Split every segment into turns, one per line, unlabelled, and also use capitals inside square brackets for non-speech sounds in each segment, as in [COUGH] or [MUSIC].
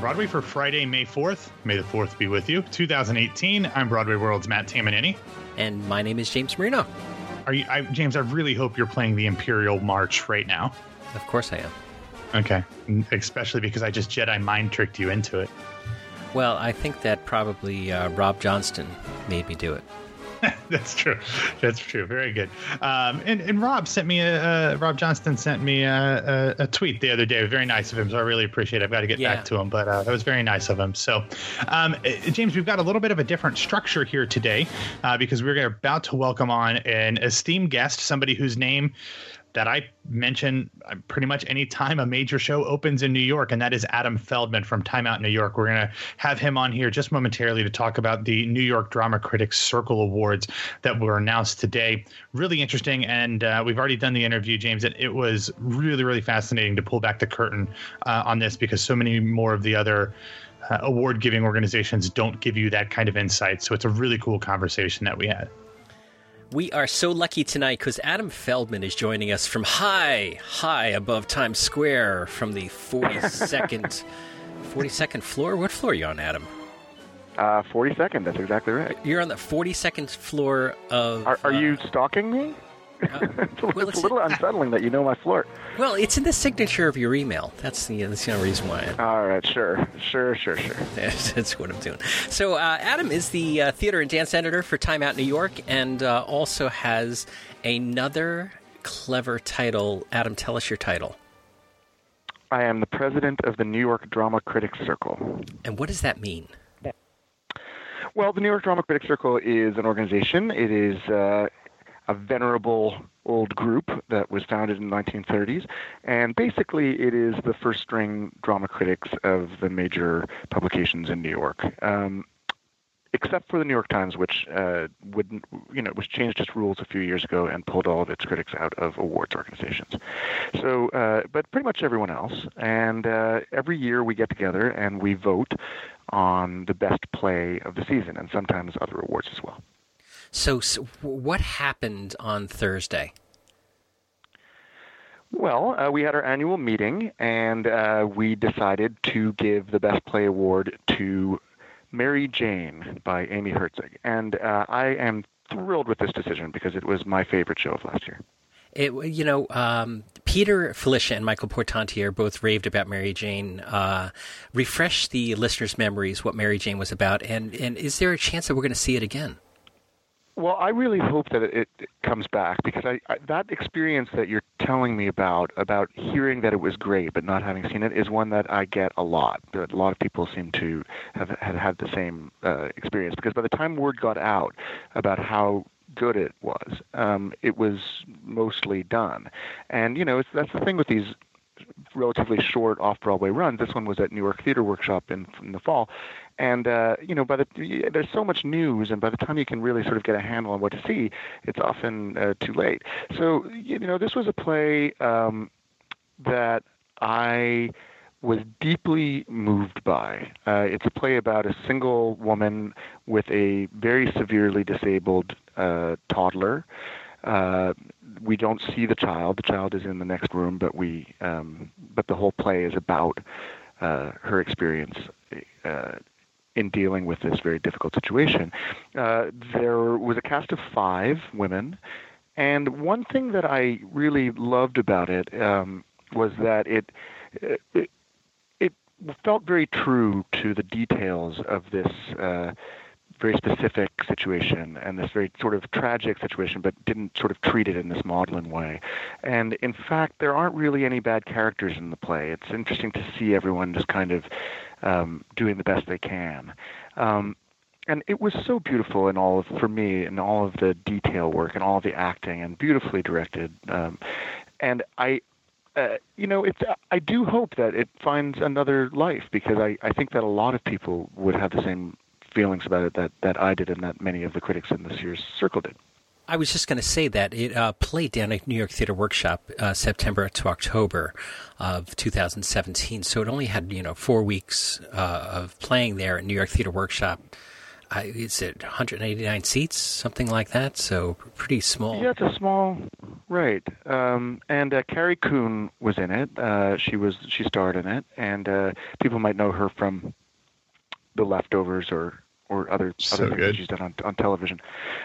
Broadway for Friday, May 4th. May the 4th be with you. 2018. I'm Broadway World's Matt Tamanini.
And my name is James Marino.
Are you, I, James? I really hope you're playing the Imperial March right now.
Of course I am.
Okay, especially because I just Jedi mind tricked you into it.
Well, I think that probably uh, Rob Johnston made me do it. [LAUGHS]
That's true. That's true. Very good. Um, and, and Rob sent me a uh, Rob Johnston sent me a, a, a, tweet the other day. Very nice of him. So I really appreciate. it. I've got to get yeah. back to him, but uh, that was very nice of him. So, um, uh, James, we've got a little bit of a different structure here today uh, because we're about to welcome on an esteemed guest, somebody whose name that I mention uh, pretty much any time a major show opens in New York, and that is Adam Feldman from Time Out New York. We're going to have him on here just momentarily to talk about the New York Drama Critics Circle Awards that were announced today. Really interesting, and uh, we've already done the interview, James, and it was really, really fascinating to pull back the curtain uh, on this because so many more of the other. Uh, award giving organizations don't give you that kind of insight. So it's a really cool conversation that we had.
We are so lucky tonight because Adam Feldman is joining us from high, high above Times Square from the 42nd, 42nd [LAUGHS] floor. What floor are you on, Adam?
Uh, 42nd, that's exactly right.
You're on the 42nd floor of.
Are, are uh, you stalking me? Uh, [LAUGHS] it's, a, well, it's, it's a little unsettling that you know my flirt.
Well, it's in the signature of your email. That's the that's the only reason why.
All right, sure, sure, sure, sure. [LAUGHS]
That's, that's what I'm doing. So, uh, Adam is the uh, theater and dance editor for Time Out New York, and uh, also has another clever title. Adam, tell us your title.
I am the president of the New York Drama Critics Circle.
And what does that mean?
Well, the New York Drama Critics Circle is an organization. It is uh, a venerable old group that was founded in the 1930s, and basically it is the first string drama critics of the major publications in New York. Um, except for the New York Times, which uh, would you know, which changed its rules a few years ago and pulled all of its critics out of awards organizations. So, uh, but pretty much everyone else. And uh, every year we get together and we vote on the best play of the season, and sometimes other awards as well.
So, so what happened on Thursday?
Well, uh, we had our annual meeting, and uh, we decided to give the Best Play Award to Mary Jane by Amy Herzog. And uh, I am thrilled with this decision because it was my favorite show of last year.
It, you know, um, Peter Filichia and Michael Portantiere both raved about Mary Jane. Uh, refresh the listeners' memories what Mary Jane was about, and, and is there a chance that we're going to see it again?
Well, I really hope that it, comes back because I, I, that experience that you're telling me about, about hearing that it was great but not having seen it, is one that I get a lot. A lot of people seem to have had, had the same uh, experience because by the time word got out about how good it was, um, it was mostly done. And you know, it's, that's the thing with these relatively short off Broadway runs. This one was at New York Theater Workshop in, in the fall, and uh, you know, by the there's so much news, and by the time you can really sort of get a handle on what to see, it's often uh, too late. So you know, this was a play um, that I was deeply moved by. Uh, it's a play about a single woman with a very severely disabled uh, toddler. Uh, we don't see the child. The child is in the next room, but we, um, but the whole play is about uh, her experience uh, in dealing with this very difficult situation. Uh, there was a cast of five women, and one thing that I really loved about it um, was that it, it, it felt very true to the details of this. Very specific situation and this very sort of tragic situation, but didn't sort of treat it in this maudlin way. And in fact, there aren't really any bad characters in the play. It's interesting to see everyone just kind of um, doing the best they can. Um, and it was so beautiful in all of for me in all of the detail work and all of the acting and beautifully directed. Um, and I, uh, you know, it's I do hope that it finds another life because I, I think that a lot of people would have the same feelings about it that, that I did and that many of the critics in this year's circle did.
I was just going to say that it uh, played down at New York Theater Workshop uh, September to October of 2017. So it only had you know four weeks uh, of playing there at New York Theater Workshop. I, is it 189 seats, something like that? So pretty small.
Yeah, it's a small. Right, um, and uh, Carrie Coon was in it. Uh, she was she starred in it, and uh, people might know her from The Leftovers or or other
so
other
good.
things she's done on on television.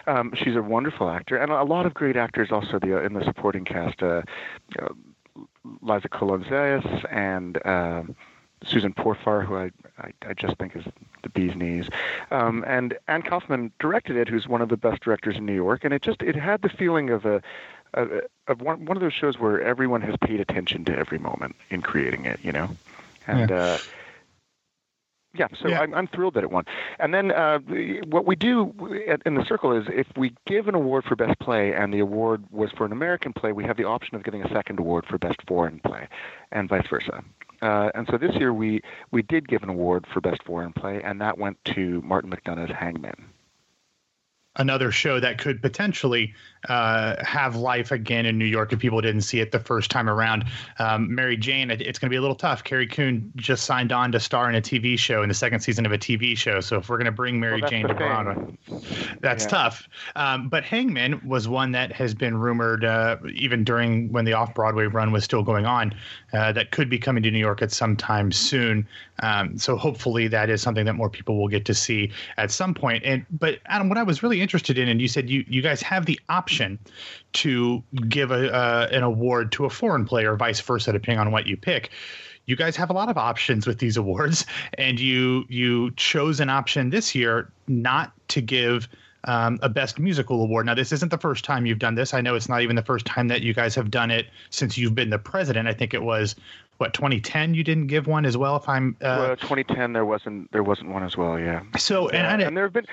Um, she's a wonderful actor, and a lot of great actors also the, in the supporting cast. Uh, uh, Liza Colon-Zayas and um, Susan Pourfar, who I, I, I just think is the bee's knees, um, and Anne Kauffman directed it, who's one of the best directors in New York, and it just it had the feeling of a of, of one one of those shows where everyone has paid attention to every moment in creating it, you know, and.
Yeah.
Uh, yeah, so
Yeah.
I'm, I'm thrilled that it won. And then uh, what we do at, in the circle is if we give an award for best play and the award was for an American play, we have the option of getting a second award for best foreign play, and vice versa. Uh, and so this year we we did give an award for best foreign play, and that went to Martin McDonagh's Hangmen.
Another show that could potentially uh, have life again in New York if people didn't see it the first time around. Um, Mary Jane, it- it's going to be a little tough. Carrie Coon just signed on to star in a TV show in the second season of a TV show. So if we're going to bring Mary
Well,
Jane to. Broadway, that's
Yeah.
tough. Um, but Hangmen was one that has been rumored uh, even during when the off Broadway run was still going on uh, that could be coming to New York at some time soon. Um, so hopefully that is something that more people will get to see at some point. And but Adam, what I was really interested in, and you said you you guys have the option to give a uh, an award to a foreign player, vice versa, depending on what you pick. You guys have a lot of options with these awards, and you you chose an option this year not to give um, a best musical award. Now, this isn't the first time you've done this. I know it's not even the first time that you guys have done it since you've been the president. I think it was what 2010. You didn't give one as well. If I'm uh,
well, 2010 there wasn't there wasn't one as well. Yeah.
so, and I
and there have been.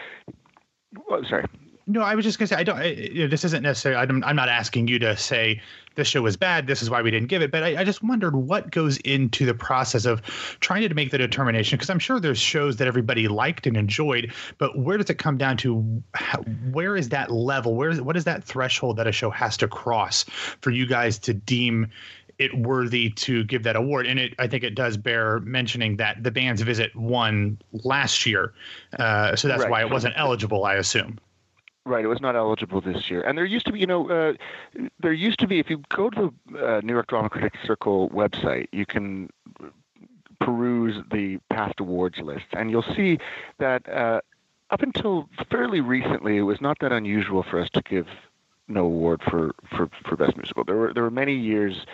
Well, sorry.
No, I was just gonna say I don't. You know, this isn't necessarily. I'm, I'm not asking you to say this show was bad. This is why we didn't give it. But I, I just wondered what goes into the process of trying to make the determination. Because I'm sure there's shows that everybody liked and enjoyed, but where does it come down to? How, where is that level? Where is what is that threshold that a show has to cross for you guys to deem it worthy to give that award? And it, I think it does bear mentioning that the band's visit won last year, uh, so that's
Right.
why it wasn't eligible. I assume.
Right, it was not eligible this year. And there used to be, you know, uh, there used to be, if you go to the uh, New York Drama Critics Circle website, you can peruse the past awards lists, and you'll see that uh, up until fairly recently, it was not that unusual for us to give no award for, for, for best musical. There were there were many years,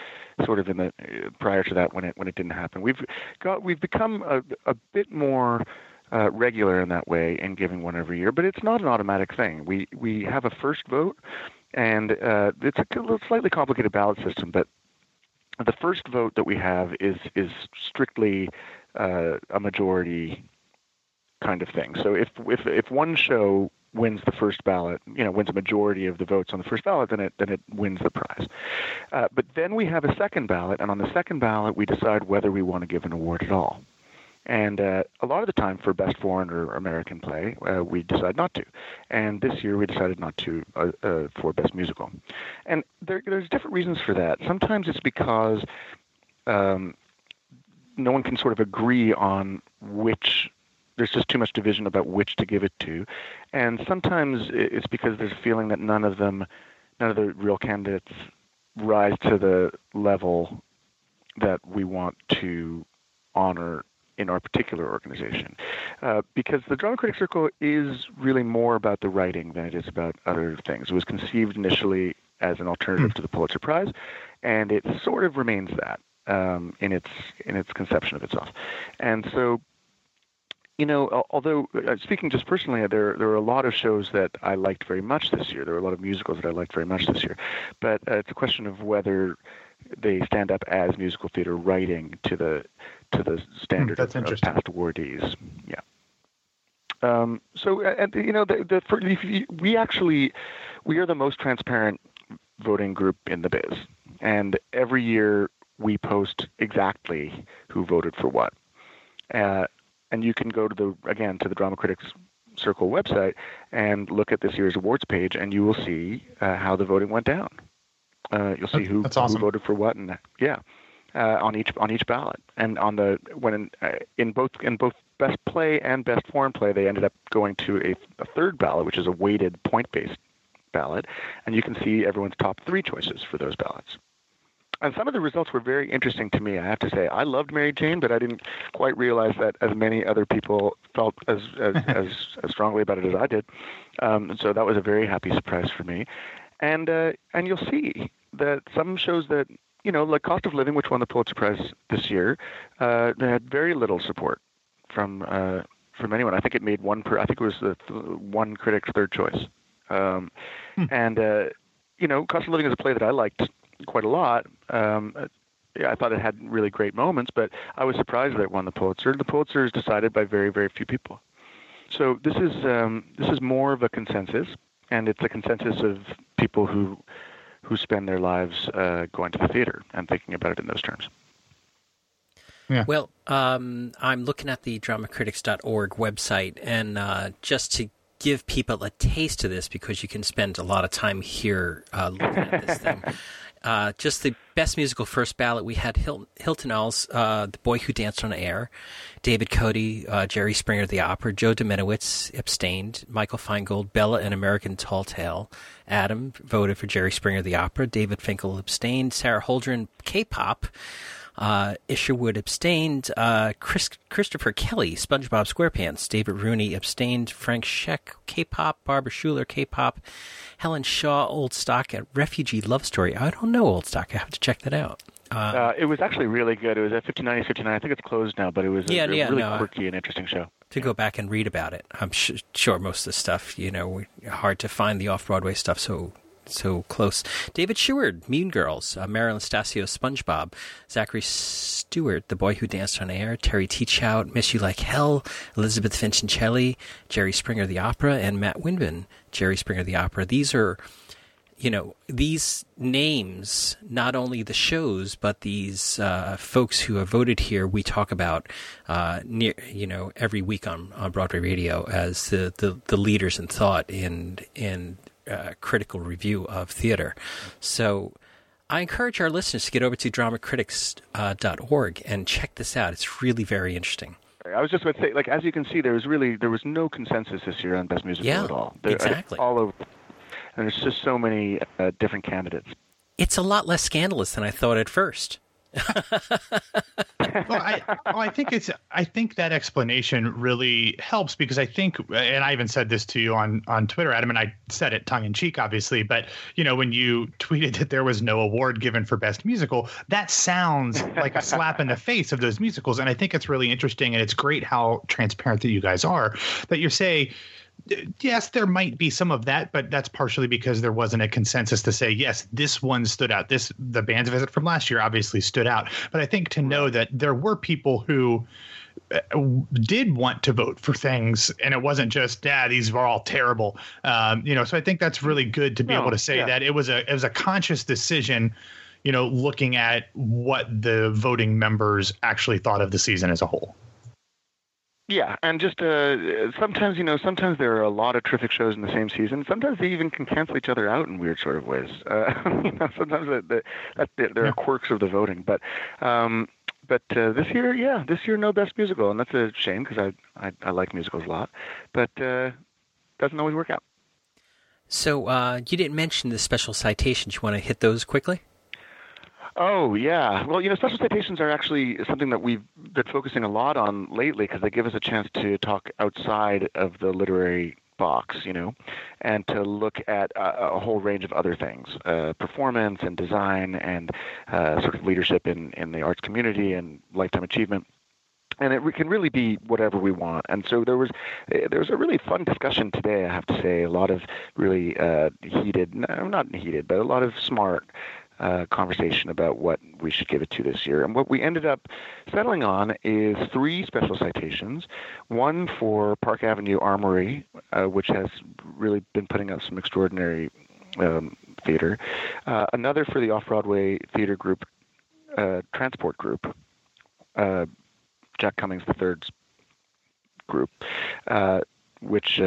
sort of in the uh, prior to that when it when it didn't happen. We've got we've become a, a bit more uh, regular in that way in giving one every year, but it's not an automatic thing. We we have a first vote, and uh, it's a little slightly complicated ballot system, but the first vote that we have is is strictly uh, a majority kind of thing. So if if if one show wins the first ballot, you know, wins a majority of the votes on the first ballot, then it then it wins the prize. Uh, but then we have a second ballot, and on the second ballot, we decide whether we want to give an award at all. And uh, a lot of the time, for best foreign or American play, uh, we decide not to. And this year, we decided not to uh, uh, for best musical. And there, there's different reasons for that. Sometimes it's because um, no one can sort of agree on which. There's just too much division about which to give it to, and sometimes it's because there's a feeling that none of them, none of the real candidates, rise to the level that we want to honor in our particular organization. Uh, because the Drama Critics Circle is really more about the writing than it is about other things. It was conceived initially as an alternative to the Pulitzer Prize, and it sort of remains that um, in its in its conception of itself. And so, you know, although uh, speaking just personally, there there were a lot of shows that I liked very much this year. There were a lot of musicals that I liked very much this year, but uh, it's a question of whether they stand up as musical theater writing to the to the standard
that's
of, of past awardees. Yeah. Um, so, and, you know, the, the, for, we actually we are the most transparent voting group in the biz, and every year we post exactly who voted for what. Uh, and you can go to the again to the Drama Critics Circle website and look at this year's awards page, and you will see uh, how the voting went down. Uh, you'll see who,
awesome.
who voted for what, and yeah, uh, on each on each ballot, and on the when in, uh, in both in both best play and best foreign play, they ended up going to a, a third ballot, which is a weighted point based ballot, and you can see everyone's top three choices for those ballots. And some of the results were very interesting to me. I have to say, I loved Mary Jane, but I didn't quite realize that as many other people felt as as, [LAUGHS] as, as, strongly about it as I did. Um, so that was a very happy surprise for me. And uh, and you'll see that some shows that you know, like Cost of Living, which won the Pulitzer Prize this year, uh, had very little support from uh, from anyone. I think it made one per. I think it was the th- one critic's third choice. Um, hmm. And uh, you know, Cost of Living is a play that I liked quite a lot. Um, I thought it had really great moments, but I was surprised that it won the Pulitzer. The Pulitzer is decided by very, very few people. So this is um, this is more of a consensus, and it's a consensus of people who who spend their lives uh, going to the theater and thinking about it in those terms.
Yeah. Well, um, I'm looking at the dramacritics.org website, and uh, just to give people a taste of this, because you can spend a lot of time here uh, looking at this thing. [LAUGHS] Uh, just the best musical first ballot, we had Hilton, Hilton Als, uh, The Boy Who Danced on Air, David Cote, uh, Jerry Springer, The Opera, Joe Dziemianowicz abstained, Michael Feingold, Bella, An American Tall Tale, Adam voted for Jerry Springer, The Opera, David Finkel abstained, Sarah Holdren, K-pop, uh, Isherwood abstained. Uh, Chris, Christopher Kelly, SpongeBob SquarePants. David Rooney abstained. Frank Scheck, K-pop. Barbara Schuler, K-pop. Helen Shaw, Old Stock, at Refugee Love Story. I don't know Old Stock. I have to check that out.
Uh, uh, it was actually really good. It was at 59 59. I think it's closed now, but it was a, yeah, a yeah, really no, quirky and interesting show.
To go back and read about it, I'm sh- sure most of the stuff, you know, hard to find the off Broadway stuff. So so close. David Sheward, Mean Girls, uh, Marilyn Stasio, SpongeBob, Zachary Stewart, The Boy Who Danced on Air, Terry Teachout, Miss You Like Hell, Elizabeth Vincentelli, Jerry Springer the Opera, and Matt Windman, Jerry Springer the Opera. These are, you know, these names, not only the shows, but these uh, folks who have voted here, we talk about uh, near, you know, every week on, on Broadway Radio as the, the, the leaders in thought in in uh, critical review of theater. So I encourage our listeners to get over to dramacritics.org uh, and check this out. It's really very interesting.
I was just going to say, like as you can see, there was really there was no consensus this year on best musical
yeah,
at all.
There, exactly.
All over, and there's just so many uh, different candidates.
It's a lot less scandalous than I thought at first [LAUGHS]
well, I, well, I think it's. I think that explanation really helps because I think, and I even said this to you on on Twitter, Adam, and I said it tongue in cheek, obviously. But you know, when you [LAUGHS] tweeted that there was no award given for best musical, that sounds like a slap in the [LAUGHS] face of those musicals. And I think it's really interesting, and it's great how transparent that you guys are. That you say yes, there might be some of that, but that's partially because there wasn't a consensus to say yes, this one stood out. This the band's visit from last year obviously stood out, but I think to know that there were people who uh, did want to vote for things and it wasn't just yeah these were all terrible. Um, you know so i think that's really good to be no, able to say yeah. that. It was a it was a conscious decision you know looking at what the voting members actually thought of the season as a whole
yeah, and just uh, sometimes you know, sometimes there are a lot of terrific shows in the same season. Sometimes they even can cancel each other out in weird sort of ways. Uh, [LAUGHS] you know, sometimes the, the, there are quirks of the voting, but um, but uh, this year, yeah, this year no best musical, and that's a shame because I, I, I like musicals a lot, but uh, doesn't always work out.
So uh, you didn't mention the special citations. You want to hit those quickly?
Oh yeah. Well, you know, special citations are actually something that we've been focusing a lot on lately because they give us a chance to talk outside of the literary box, you know, and to look at a, a whole range of other things, uh, performance and design and uh, sort of leadership in, in the arts community and lifetime achievement. And it can really be whatever we want. And so there was there was a really fun discussion today. I have to say, a lot of really uh, heated, not heated, but a lot of smart uh, conversation about what we should give it to this year. And what we ended up settling on is three special citations one for Park Avenue Armory, uh, which has really been putting out some extraordinary um, theater, uh, another for the Off Broadway theater group, uh, Transport Group. Uh, Jack Cummings III's group, uh, which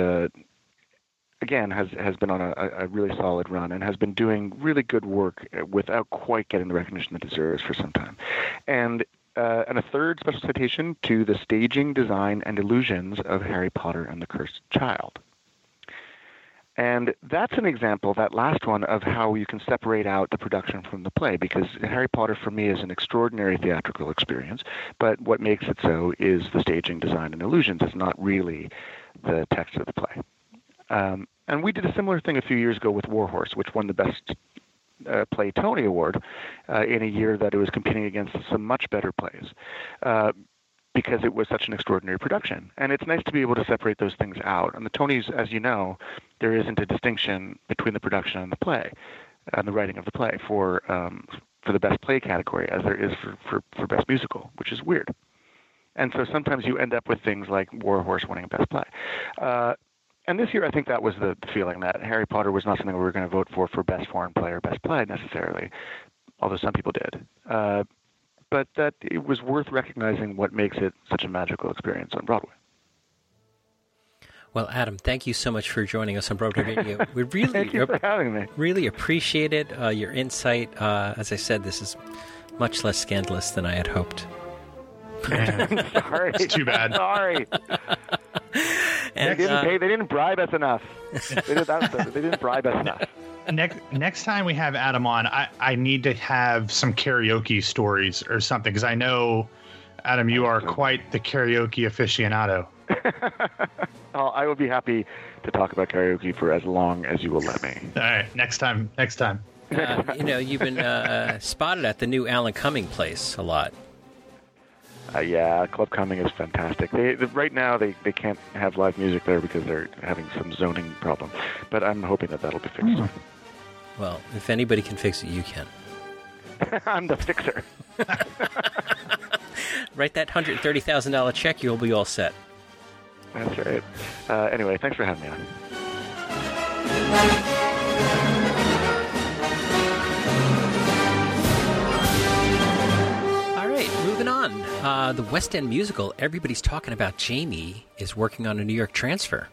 again has has been on a, a, really solid run and has been doing really good work without quite getting the recognition it deserves for some time. And uh, and a third special citation to the staging, design, and illusions of Harry Potter and the Cursed Child. And that's an example, that last one, of how you can separate out the production from the play, because Harry Potter for me is an extraordinary theatrical experience, but what makes it so is the staging, design, and illusions. It's not really the text of the play. Um, and we did a similar thing a few years ago with Warhorse, which won the Best uh, Play Tony Award uh, in a year that it was competing against some much better plays. Uh, because it was such an extraordinary production. And it's nice to be able to separate those things out. And the Tonys, as you know, there isn't a distinction between the production and the play, and the writing of the play for um, for the best play category, as there is for, for, for best musical, which is weird. And so sometimes you end up with things like Warhorse winning best play. Uh, and this year, I think that was the, the feeling that Harry Potter was not something we were going to vote for for best foreign play or best play necessarily, although some people did. Uh, but that it was worth recognizing what makes it such a magical experience on Broadway.
Well, Adam, thank you so much for joining us on Broadway [LAUGHS] Radio. We really,
thank you for having me.
Really appreciate it. Uh, your insight. Uh, as I said, this is much less scandalous than I had hoped. [LAUGHS] [LAUGHS]
Sorry,
it's too bad.
Sorry. [LAUGHS] and, they didn't uh, pay. They didn't bribe us enough. they, did, they didn't bribe us enough
next next time we have Adam on, I, I need to have some karaoke stories or something because I know, Adam, you are quite the karaoke aficionado. [LAUGHS]
oh, I will be happy to talk about karaoke for as long as you will let me. [LAUGHS]
All right, next time. Next time.
Uh, you know, you've been uh, spotted at the new Alan Cumming place a lot.
Uh, yeah, Club Cumming is fantastic. They, they, right now they, they can't have live music there because they're having some zoning problem, but I'm hoping that that'll be fixed. Mm.
Well, if anybody can fix it, you can. [LAUGHS]
I'm the fixer. [LAUGHS]
Write that hundred thirty thousand dollar check. You'll be all set.
That's right. Uh, anyway, thanks for having me on.
Uh, the West End musical, everybody's talking about Jamie, is working on a New York transfer.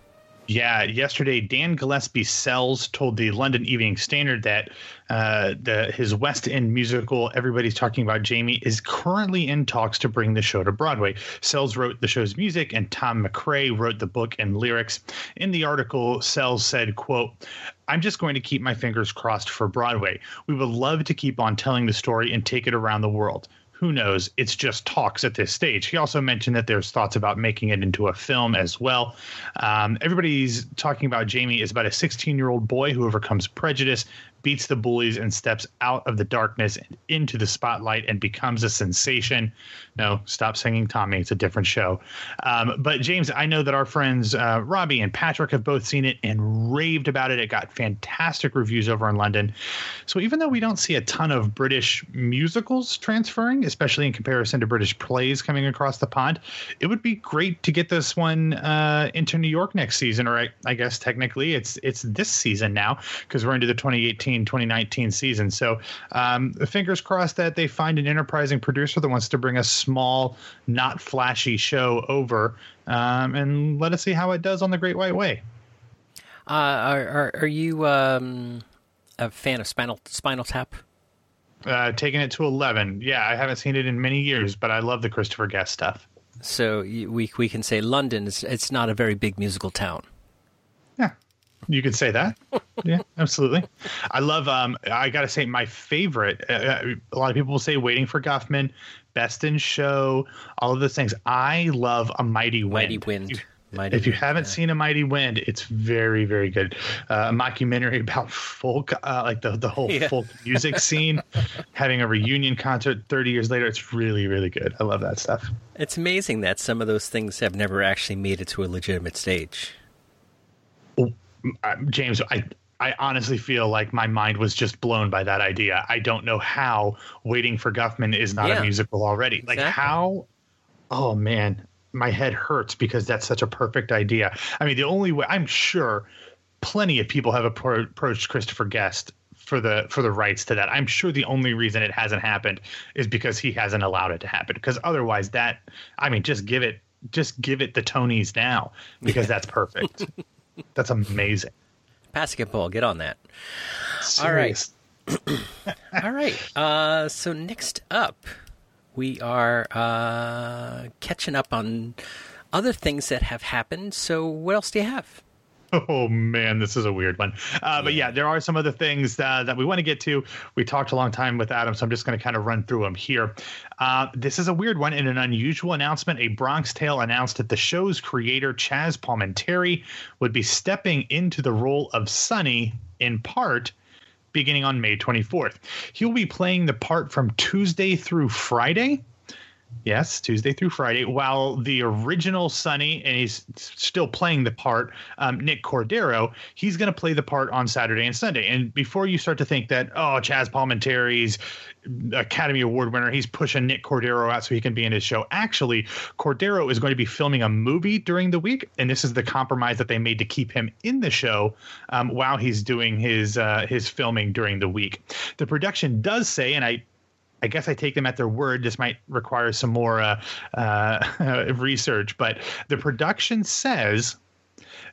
Yeah, yesterday Dan Gillespie Sells told the London Evening Standard that uh, the his West End musical "Everybody's Talking About Jamie" is currently in talks to bring the show to Broadway. Sells wrote the show's music, and Tom MacRae wrote the book and lyrics. In the article, Sells said, "quote." I'm just going to keep my fingers crossed for Broadway. We would love to keep on telling the story and take it around the world who knows? It's just talks at this stage. He also mentioned that there's thoughts about making it into a film as well. Um, everybody's talking about Jamie is about a 16 year old boy who overcomes prejudice, beats the bullies, and steps out of the darkness and into the spotlight and becomes a sensation. No, stop singing Tommy. It's a different show. Um, but James, I know that our friends uh, Robbie and Patrick have both seen it and raved about it. It got fantastic reviews over in London. So even though we don't see a ton of British musicals transferring, especially in comparison to British plays coming across the pond, it would be great to get this one uh, into New York next season, or I, I guess technically it's it's this season now because we're into the 2018 2019 season. So um, fingers crossed that they find an enterprising producer that wants to bring a small, not flashy show over, um, and let us see how it does on the Great White Way.
Uh, are, are, are you um, a fan of Spinal Spinal Tap?
Uh, taking it to eleven. Yeah, I haven't seen it in many years, but I love the Christopher Guest stuff.
So we we can say London is it's not a very big musical town.
You could say that. [LAUGHS] yeah, absolutely. I love. Um, I gotta say, my favorite. Uh, uh a lot of people will say "Waiting for Guffman," "Best in Show," all of those things. I love "A Mighty Wind."
Mighty Wind.
If, Mighty if you wind, haven't yeah. seen A Mighty Wind, it's very, very good. Uh, a mockumentary [LAUGHS] about folk, uh, like the the whole [LAUGHS] yeah. folk music scene, having a reunion concert 30 years later. It's really, really good. I love that stuff.
It's amazing that some of those things have never actually made it to a legitimate stage.
Uh, James, I I honestly feel like my mind was just blown by that idea. I don't know how Waiting for Guffman is not yeah, a musical already. Exactly. Like how? Oh man, my head hurts because that's such a perfect idea. I mean, the only way I'm sure plenty of people have approached Christopher Guest for the for the rights to that. I'm sure the only reason it hasn't happened is because he hasn't allowed it to happen. Because otherwise, that I mean, just give it just give it the Tonys now because [LAUGHS] that's perfect. That's amazing.
Basketball, get on that. All right. [COUGHS] All right. Uh, so next up, we are uh, catching up on other things that have happened. So what else do you have?
Oh man, this is a weird one. Uh, but yeah, there are some other things uh, that we want to get to. We talked a long time with Adam, so I'm just going to kind of run through them here. Uh, this is a weird one. In an unusual announcement, a Bronx Tale announced that the show's creator Chaz Palminteri would be stepping into the role of Sonny in part beginning on May 24th. He'll be playing the part from Tuesday through Friday Yes, Tuesday through Friday. While the original Sonny, and he's still playing the part, um, Nick Cordero, he's going to play the part on Saturday and Sunday. And before you start to think that, oh, Chaz Palminteri's Academy Award winner, he's pushing Nick Cordero out so he can be in his show. Actually, Cordero is going to be filming a movie during the week, and this is the compromise that they made to keep him in the show um, while he's doing his uh, his filming during the week. The production does say, and I I guess I take them at their word. This might require some more uh, uh, [LAUGHS] research, but the production says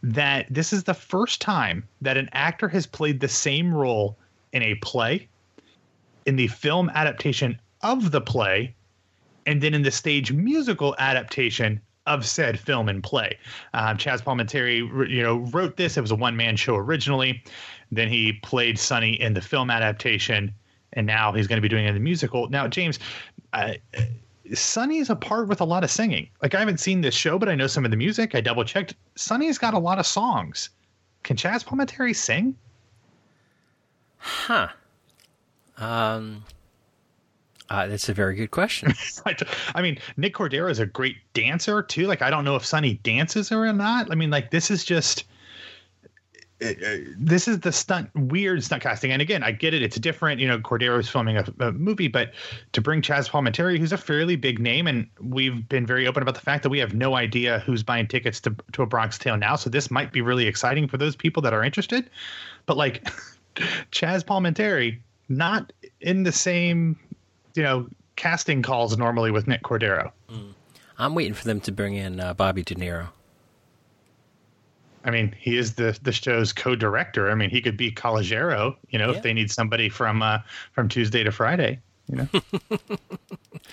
that this is the first time that an actor has played the same role in a play, in the film adaptation of the play, and then in the stage musical adaptation of said film and play. Um, Chaz Palminteri, you know, wrote this. It was a one man show originally. Then he played Sonny in the film adaptation and now he's going to be doing it in the musical. Now, James, uh, Sonny is a part with a lot of singing. Like I haven't seen this show, but I know some of the music. I double checked. Sonny's got a lot of songs. Can Chaz Palminteri sing?
Huh. Um. Uh, that's a very good question. [LAUGHS]
I mean, Nick Cordero is a great dancer too. Like, I don't know if Sonny dances or not. I mean, like, this is just uh, this is the stunt weird stunt casting. And again i get it. It's different. You know cordero's filming a, a, movie but to bring chaz palminteri who's a fairly big name and we've been very open about the fact that we have no idea who's buying tickets to, to a bronx tale now. So this might be really exciting for those people that are interested. But like [LAUGHS] chaz palminteri not in the same you know casting calls normally with nick cordero. Mm.
i'm waiting for them to bring in uh, bobby de niro
I mean, he is the the show's co-director. I mean, he could be Calogero, you know, yeah. if they need somebody from uh, from Tuesday to Friday. You know.
All,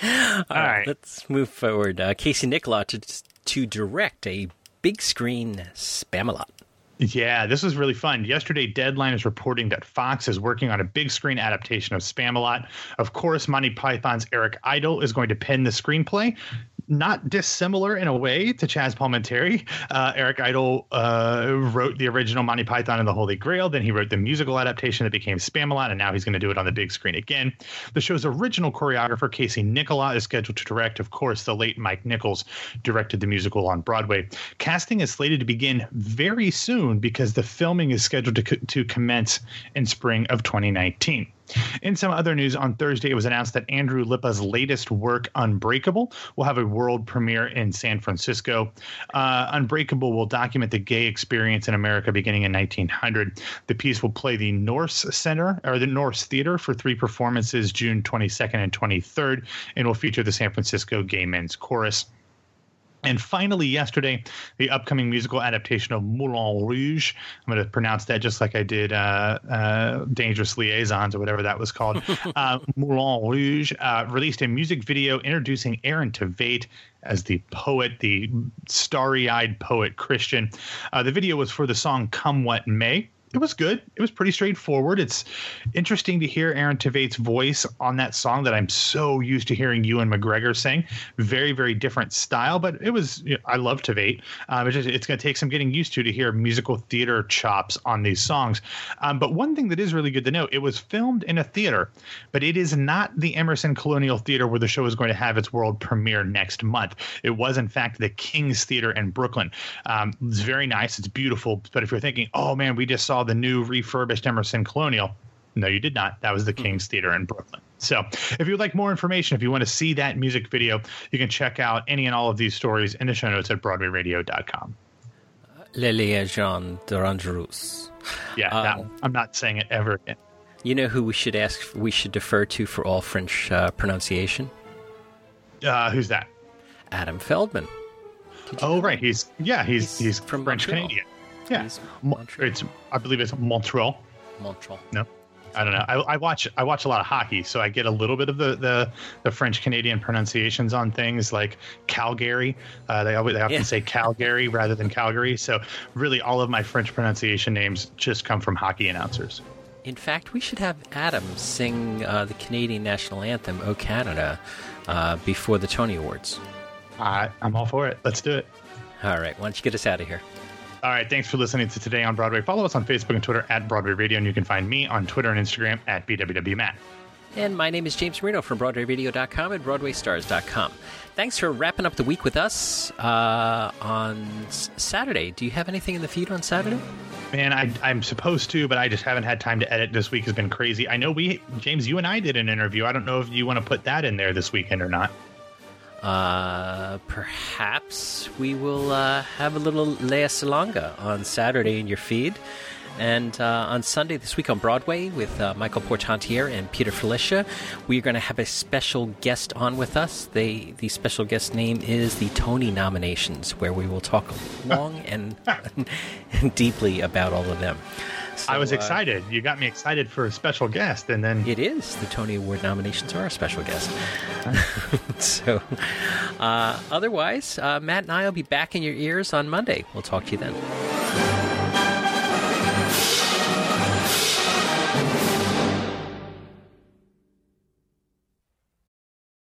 [LAUGHS] All right, let's move forward. Uh, Casey Nicholaw to to direct a big screen Spamalot.
Yeah, this was really fun. Yesterday, Deadline is reporting that Fox is working on a big screen adaptation of Spamalot. Of course, Monty Python's Eric Idle is going to pen the screenplay not dissimilar in a way to Chaz Palminteri. Uh, Eric Idle uh, wrote the original Monty Python and the Holy Grail. Then he wrote the musical adaptation that became Spamalot, and now he's going to do it on the big screen again. The show's original choreographer, Casey Nicholaw, is scheduled to direct. Of course, the late Mike Nichols directed the musical on Broadway. Casting is slated to begin very soon because the filming is scheduled to, to commence in spring of 2019. In some other news, on Thursday, it was announced that Andrew Lippa's latest work, Unbreakable, will have a world premiere in San Francisco. Uh, Unbreakable will document the gay experience in America beginning in 1900. The piece will play the Nourse Center or the Nourse Theater for three performances, June 22nd and 23rd, and will feature the San Francisco Gay Men's Chorus. And finally, yesterday, the upcoming musical adaptation of Moulin Rouge. I'm going to pronounce that just like I did uh, uh, Dangerous Liaisons or whatever that was called. [LAUGHS] uh, Moulin Rouge uh, released a music video introducing Aaron Tveit as the poet, the starry eyed poet Christian. Uh, the video was for the song Come What May it was good. It was pretty straightforward. It's interesting to hear Aaron Tveit's voice on that song that I'm so used to hearing Ewan McGregor sing. Very, very different style, but it was. You know, I love Tveit. Um, it's, it's going to take some getting used to to hear musical theater chops on these songs. Um, but one thing that is really good to know, it was filmed in a theater, but it is not the Emerson Colonial Theater where the show is going to have its world premiere next month. It was, in fact, the King's Theater in Brooklyn. Um, it's very nice. It's beautiful. But if you're thinking, oh man, we just saw the new refurbished Emerson Colonial. No, you did not. That was the King's Theater in Brooklyn. So, if you'd like more information, if you want to see that music video, you can check out any and all of these stories in the show notes at BroadwayRadio.com.
Le Liaison Dangereuse.
Yeah, um, that one. I'm not saying it ever again.
You know who we should ask, we should defer to for all French uh, pronunciation?
Uh, who's that?
Adam Feldman.
Oh, right. He's, yeah, he's, he's, he's from French Canadian. Yeah, Montreal. it's I believe it's Montreal.
Montreal.
No. I don't know. I, I, watch I watch a lot of hockey, so I get a little bit of the the, the French Canadian pronunciations on things like Calgary. Uh, they always they often yeah. say Calgary [LAUGHS] rather than Calgary. So really, all of my French pronunciation names just come from hockey announcers.
In fact, we should have Adam sing uh, the Canadian national anthem, "O Canada," uh, before the Tony Awards.
I, I'm all for it. Let's do it.
All right. Why don't you get us out of here?
All right. Thanks for listening to Today on Broadway. Follow us on Facebook and Twitter at Broadway Radio, and you can find me on Twitter and Instagram at BWWMatt.
And my name is James Marino from BroadwayRadio.com and BroadwayStars.com. Thanks for wrapping up the week with us uh, on Saturday. Do you have anything in the feed on Saturday?
Man, I, I'm supposed to, but I just haven't had time to edit. This week has been crazy. I know we, James, you and I did an interview. I don't know if you want to put that in there this weekend or not.
Uh, perhaps we will uh, have a little Lea Salonga on Saturday in your feed. And uh, on Sunday this week on Broadway with uh, Michael Portantiere and Peter Filichia, we are going to have a special guest on with us. They, the special guest name is the Tony nominations, where we will talk long [LAUGHS] and, [LAUGHS] and deeply about all of them.
So, I was uh, excited. Uh, you got me excited for a special guest, and then
it is the Tony Award nominations are a special guest. [LAUGHS] so, uh, otherwise, uh, Matt and I will be back in your ears on Monday. We'll talk to you then.